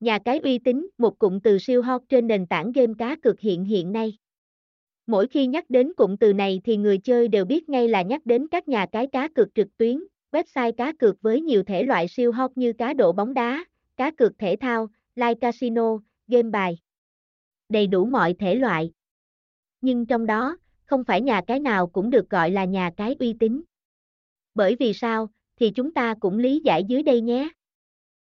Nhà cái uy tín, một cụm từ siêu hot trên nền tảng game cá cược hiện hiện nay. Mỗi khi nhắc đến cụm từ này thì người chơi đều biết ngay là nhắc đến các nhà cái cá cược trực tuyến, website cá cược với nhiều thể loại siêu hot như cá độ bóng đá, cá cược thể thao, live casino, game bài. Đầy đủ mọi thể loại. Nhưng trong đó, không phải nhà cái nào cũng được gọi là nhà cái uy tín. Bởi vì sao, thì chúng ta cũng lý giải dưới đây nhé.